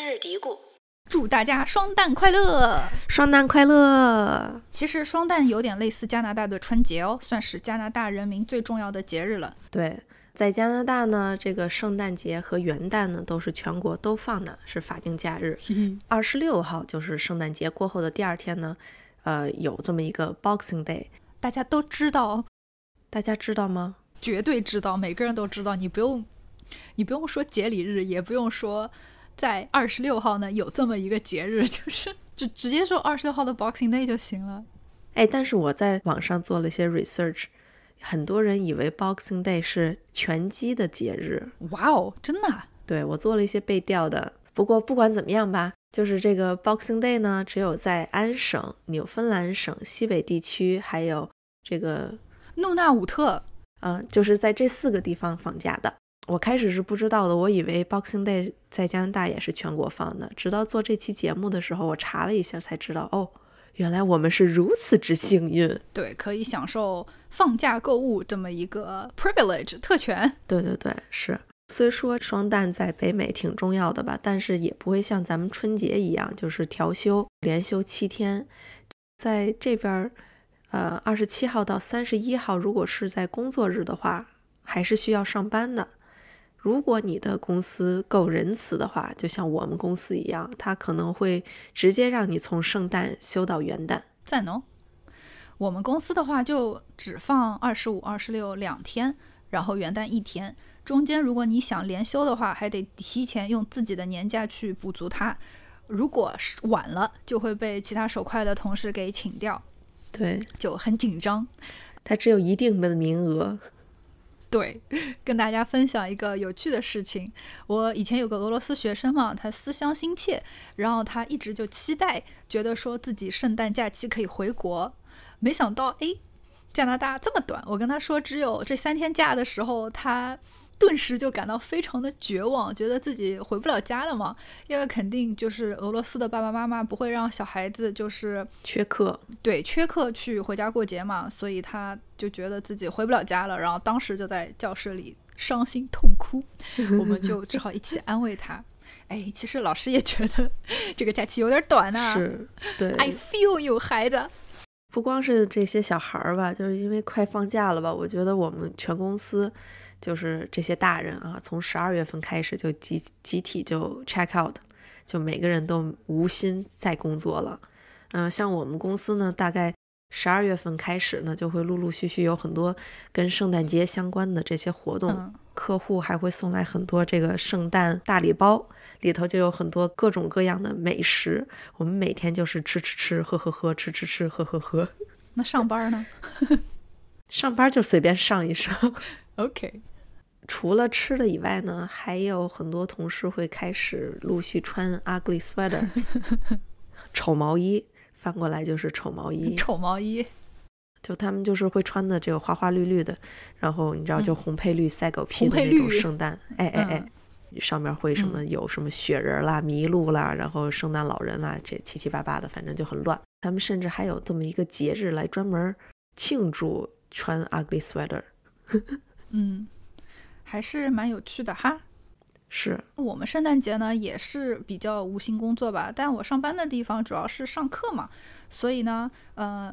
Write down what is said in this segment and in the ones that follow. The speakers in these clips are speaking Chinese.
春日嘀咕：祝大家双旦快乐！双旦快乐！其实双旦有点类似加拿大的春节哦，算是加拿大人民最重要的节日了。对，在加拿大呢，这个圣诞节和元旦呢都是全国都放的，是法定假日。二十六号就是圣诞节过后的第二天呢，呃，有这么一个 Boxing Day，大家都知道，大家知道吗？绝对知道，每个人都知道。你不用，你不用说节礼日，也不用说在二十六号呢有这么一个节日，就是就直接说二十六号的 Boxing Day 就行了。哎，但是我在网上做了一些 research，很多人以为 Boxing Day 是拳击的节日。哇哦，真的啊？对我做了一些背调的。不过不管怎么样吧，就是这个 Boxing Day 呢，只有在安省、纽芬兰省西北地区，还有这个努纳武特，嗯，就是在这四个地方放假的。我开始是不知道的，我以为 Boxing Day 在加拿大也是全国放的。直到做这期节目的时候，我查了一下才知道，哦，原来我们是如此之幸运。对，可以享受放假购物这么一个 privilege 特权。对对对，是。虽说双旦在北美挺重要的吧，但是也不会像咱们春节一样，就是调休连休七天。在这边儿，呃，二十七号到三十一号，如果是在工作日的话，还是需要上班的。如果你的公司够仁慈的话，就像我们公司一样，他可能会直接让你从圣诞休到元旦。赞哦！我们公司的话就只放二十五、二十六两天，然后元旦一天。中间如果你想连休的话，还得提前用自己的年假去补足它。如果是晚了，就会被其他手快的同事给请掉，对，就很紧张。它只有一定的名额。对，跟大家分享一个有趣的事情。我以前有个俄罗斯学生嘛，他思乡心切，然后他一直就期待，觉得说自己圣诞假期可以回国。没想到，哎，加拿大这么短。我跟他说只有这三天假的时候，他顿时就感到非常的绝望，觉得自己回不了家了嘛。因为肯定就是俄罗斯的爸爸妈妈不会让小孩子就是缺课，对，缺课去回家过节嘛，所以他就觉得自己回不了家了，然后当时就在教室里伤心痛哭，我们就只好一起安慰他。哎，其实老师也觉得这个假期有点短呐、是，对。I feel you，孩子。不光是这些小孩儿吧，就是因为快放假了吧，我觉得我们全公司就是这些大人啊，从十二月份开始就集集体就 check out，就每个人都无心再工作了。嗯、像我们公司呢，大概十二月份开始呢，就会陆陆续续有很多跟圣诞节相关的这些活动，嗯客户还会送来很多这个圣诞大礼包，里头就有很多各种各样的美食。我们每天就是吃吃吃，喝喝喝，吃吃吃，喝喝喝。那上班呢 上班就随便上一上。？OK，除了吃的以外呢，还有很多同事会开始陆续穿 ugly sweaters，丑毛衣，翻过来就是丑毛衣，丑毛衣。就他们就是会穿的这个花花绿绿的，然后你知道就红配绿赛狗屁的那种圣诞，哎哎哎。上面会什么有什么雪人啦、麋鹿啦，然后圣诞老人啦，这七七八八的，反正就很乱。他们甚至还有这么一个节日来专门庆祝穿 ugly sweater。嗯，还是蛮有趣的哈。是，我们圣诞节呢也是比较无心工作吧，但我上班的地方主要是上课嘛，所以呢，呃，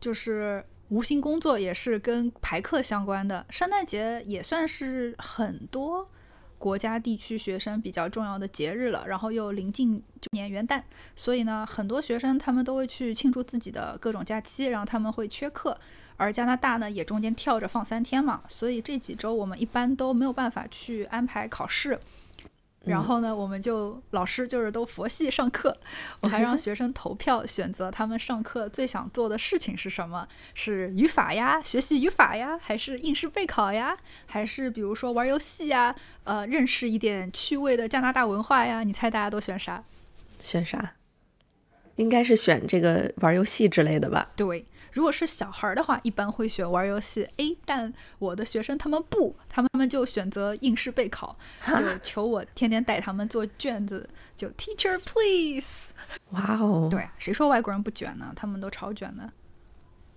就是无心工作也是跟排课相关的。圣诞节也算是很多国家地区学生比较重要的节日了，然后又临近年元旦，所以呢，很多学生他们都会去庆祝自己的各种假期，然后他们会缺课。而加拿大呢，也中间跳着放三天嘛，所以这几周我们一般都没有办法去安排考试。然后呢，我们就老师就是都佛系上课，我还让学生投票选择他们上课最想做的事情是什么？是语法呀，学习语法呀，还是应试备考呀，还是比如说玩游戏呀，呃，认识一点趣味的加拿大文化呀？你猜大家都选啥？选啥？应该是选这个玩游戏之类的吧？对，如果是小孩儿的话，一般会选玩游戏。诶，但我的学生他们不，他们他们就选择应试备考，就求我天天带他们做卷子，就 Teacher please。哇哦，对，谁说外国人不卷呢？他们都超卷的。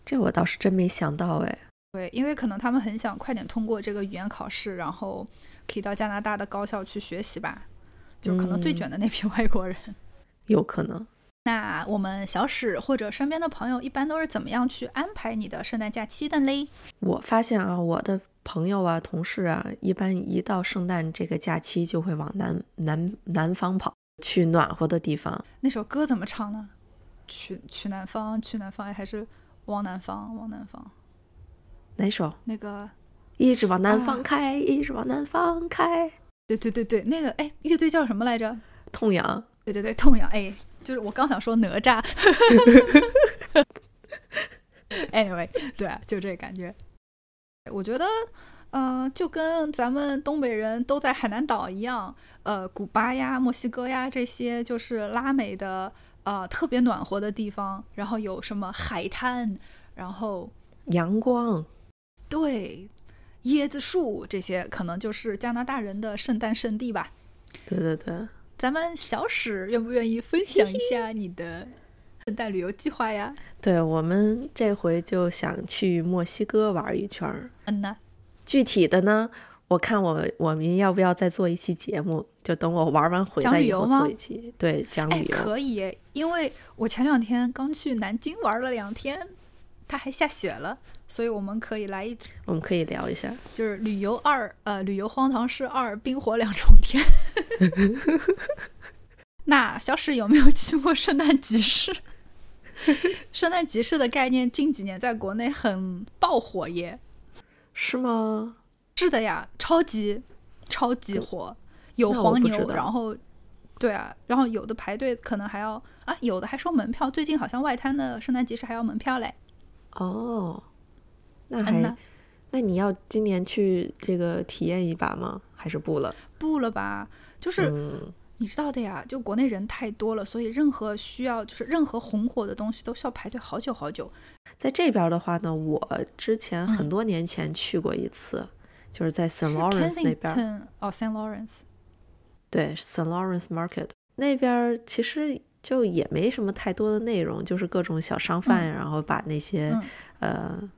这我倒是真没想到哎。对，因为可能他们很想快点通过这个语言考试，然后可以到加拿大的高校去学习吧。就可能最嗯卷的那批 外国人。有可能。那我们小史或者身边的朋友一般都是怎么样去安排你的圣诞假期的嘞？我发现啊，我的朋友啊、同事啊，一般一到圣诞这个假期就会往南南南方跑，去暖和的地方。那首歌怎么唱呢？去去南方，去南方，哎还是往南方，往南方？哪首？那个，一直往南啊方开，一直往南方开。对对对对，那个，哎，乐队叫什么来着？痛痒，对对对，痛痒，哎，就是我刚想说哪吒。anyway，对啊，就这感觉。我觉得，嗯、就跟咱们东北人都在海南岛一样，呃，古巴呀、墨西哥呀这些就是拉美的呃特别暖和的地方，然后有什么海滩，然后阳光。对椰子树这些，可能就是加拿大人的圣诞圣地吧。对对对，咱们小史愿不愿意分享一下你的圣诞旅游计划呀？对我们这回就想去墨西哥玩一圈儿。嗯呐，具体的呢，我看我我们要不要再做一期节目？就等我玩完回讲来以后做一期。对，讲哎，旅游。可以，因为我前两天刚去南京玩了两天，它还下雪了，所以我们可以来一我们可以聊一下。就是旅游二，呃，旅游荒唐事二，冰火两重天。那小史有没有去过圣诞集市？圣诞集市的概念近几年在国内很爆火耶。是吗？是的呀，超级超级火，有黄牛，然后对啊，然后有的排队可能还要啊，有的还收门票。最近好像外滩的圣诞集市还要门票嘞。哦，那还、那你要今年去这个体验一把吗？还是不了？不了吧？就是、嗯，你知道的呀，就国内人太多了，所以任何需要就是任何红火的东西都需要排队好久好久。在这边的话呢，我之前很嗯多年前去过一次，就是在 St. 是 Lawrence 那边儿。哦，Saint Lawrence。对，St. Lawrence Market 那边儿其实就也没什么太多的内容，就是各种小商贩，然后把那些、嗯呃，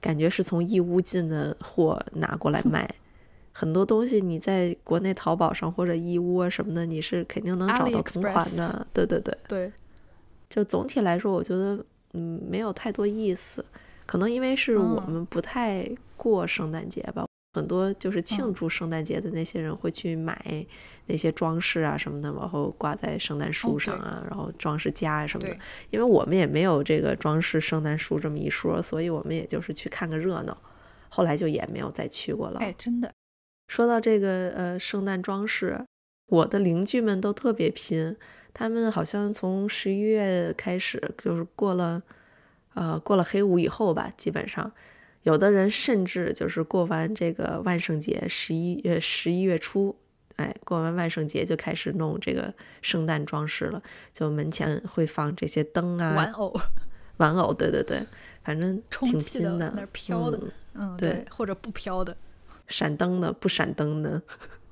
感觉是从义乌进的货拿过来卖。很多东西你在国内淘宝上或者义乌啊什么的，你是肯定能找到同款的。对对对，对，就总体来说，我觉得嗯没有太多意思。可能因为是我嗯们不太过圣诞节吧，很多就是庆嗯祝圣诞节的那些人会去买那些装饰啊什么的，然后挂在圣诞树哦上啊，然后装饰家啊什么的。因为我们也没有这个装饰圣诞树这么一说，所以我们也就是去看个热闹。后来就也没有再去过了。哎，真的，说到这个呃圣诞装饰，我的邻居们都特别拼，他们好像从十一月开始，就是过了呃过了黑五以后吧，基本上有的人甚至就是过完这个万圣节十一呃十一月初。哎，过完万圣节就开始弄这个圣诞装饰了，就门前会放这些灯啊、玩偶 玩偶，对对对，反正挺拼的，那飘的嗯嗯，对或者不飘的。闪灯的，不闪灯的，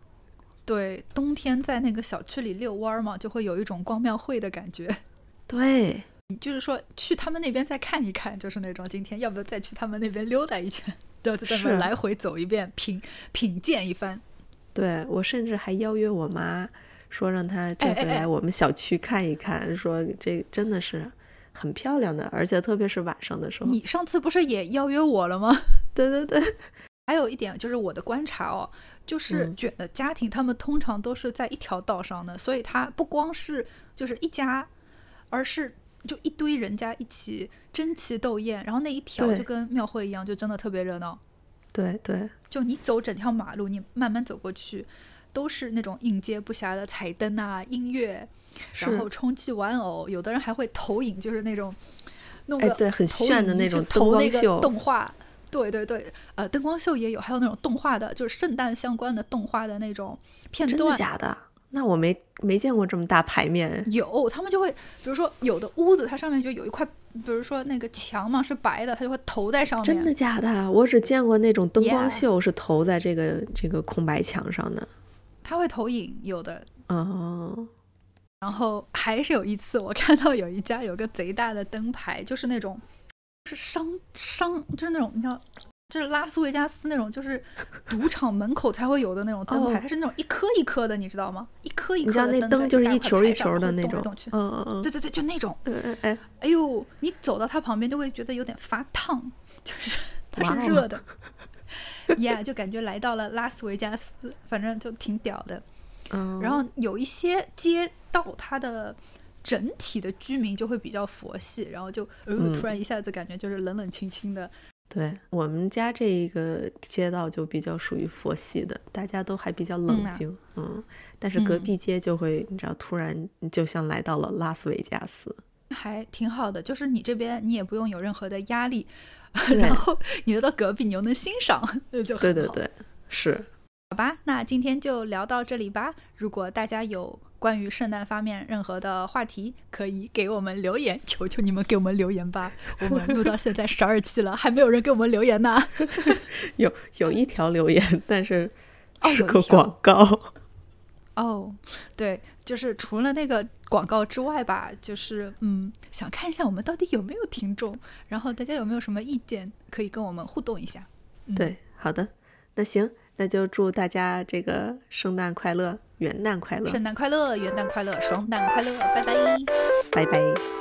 对，冬天在那个小区里遛弯儿嘛，就会有一种逛庙会的感觉。对，就是说去他们那边再看一看，就是那种今天要不要再去他们那边溜达一圈，然后就在那边来回走一遍，品品鉴一番。对我甚至还邀约我妈，说让她这回来我们小区看一看，说这真的是很漂亮的，而且特别是晚上的时候。你上次不是也邀约我了吗？对对对，还有一点就是我的观察哦，就是嗯卷的家庭，他们通常都是在一条道上的，所以他不光是就是一家，而是就一堆人家一起争奇斗艳，然后那一条就跟庙会一样，就真的特别热闹。对对就你走整条马路，你慢慢走过去，都是那种应接不暇的彩灯啊、音乐，然后充气玩偶，有的人还会投影，就是那种弄个哎对很炫的那种灯投那个光秀动画。对对对，呃，灯光秀也有，还有那种动画的，就是圣诞相关的动画的那种片段真的段。假的？那我没没见过这么大牌面。有，他们就会，比如说有的屋子，它上面就有一块，比如说那个墙嘛是白的，它就会投在上面。真的假的？我只见过那种灯光秀是投在这个这个空白墙上的。它会投影，有的哦，然后还是有一次，我看到有一家有个贼大的灯牌，就是那种是商商，就是那种你知道这是拉斯维加斯那种，就是赌场门口才会有的那种灯牌，它是那种一颗一颗的，你知道吗？一颗一颗的灯。你知道那灯就是一球一球的那种，嗯嗯嗯，对对对，就那种。嗯哎，哎呦，你走到它旁边就会觉得有点发烫，就是 它是热的。Yeah，就感觉来到了拉斯维加斯，反正就挺屌的。嗯。然后有一些街道，它的整体的居民就会比较佛系，然后就呃，突然一下子感觉就是冷冷清清的。对我们家这一个街道就比较属于佛系的，大家都还比较冷静，嗯。但是隔壁街就会，你知道，突然就像来到了拉斯维加斯，还挺好的。就是你这边你也不用有任何的压力，然后你来到隔壁你又能欣赏，就对对对，是。好吧，那今天就聊到这里吧。如果大家有关于圣诞方面任何的话题，可以给我们留言，求求你们给我们留言吧。我们录到现在十二期了，还没有人给我们留言呢。有有一条留言，但是是个广告。哦，对，就是除了那个广告之外吧，就是嗯，想看一下我们到底有没有听众，然后大家有没有什么意见，可以跟我们互动一下。对，好的，那行。那就祝大家这个圣诞快乐，元旦快乐，圣诞快乐，元旦快乐，双旦快乐，拜拜，拜拜。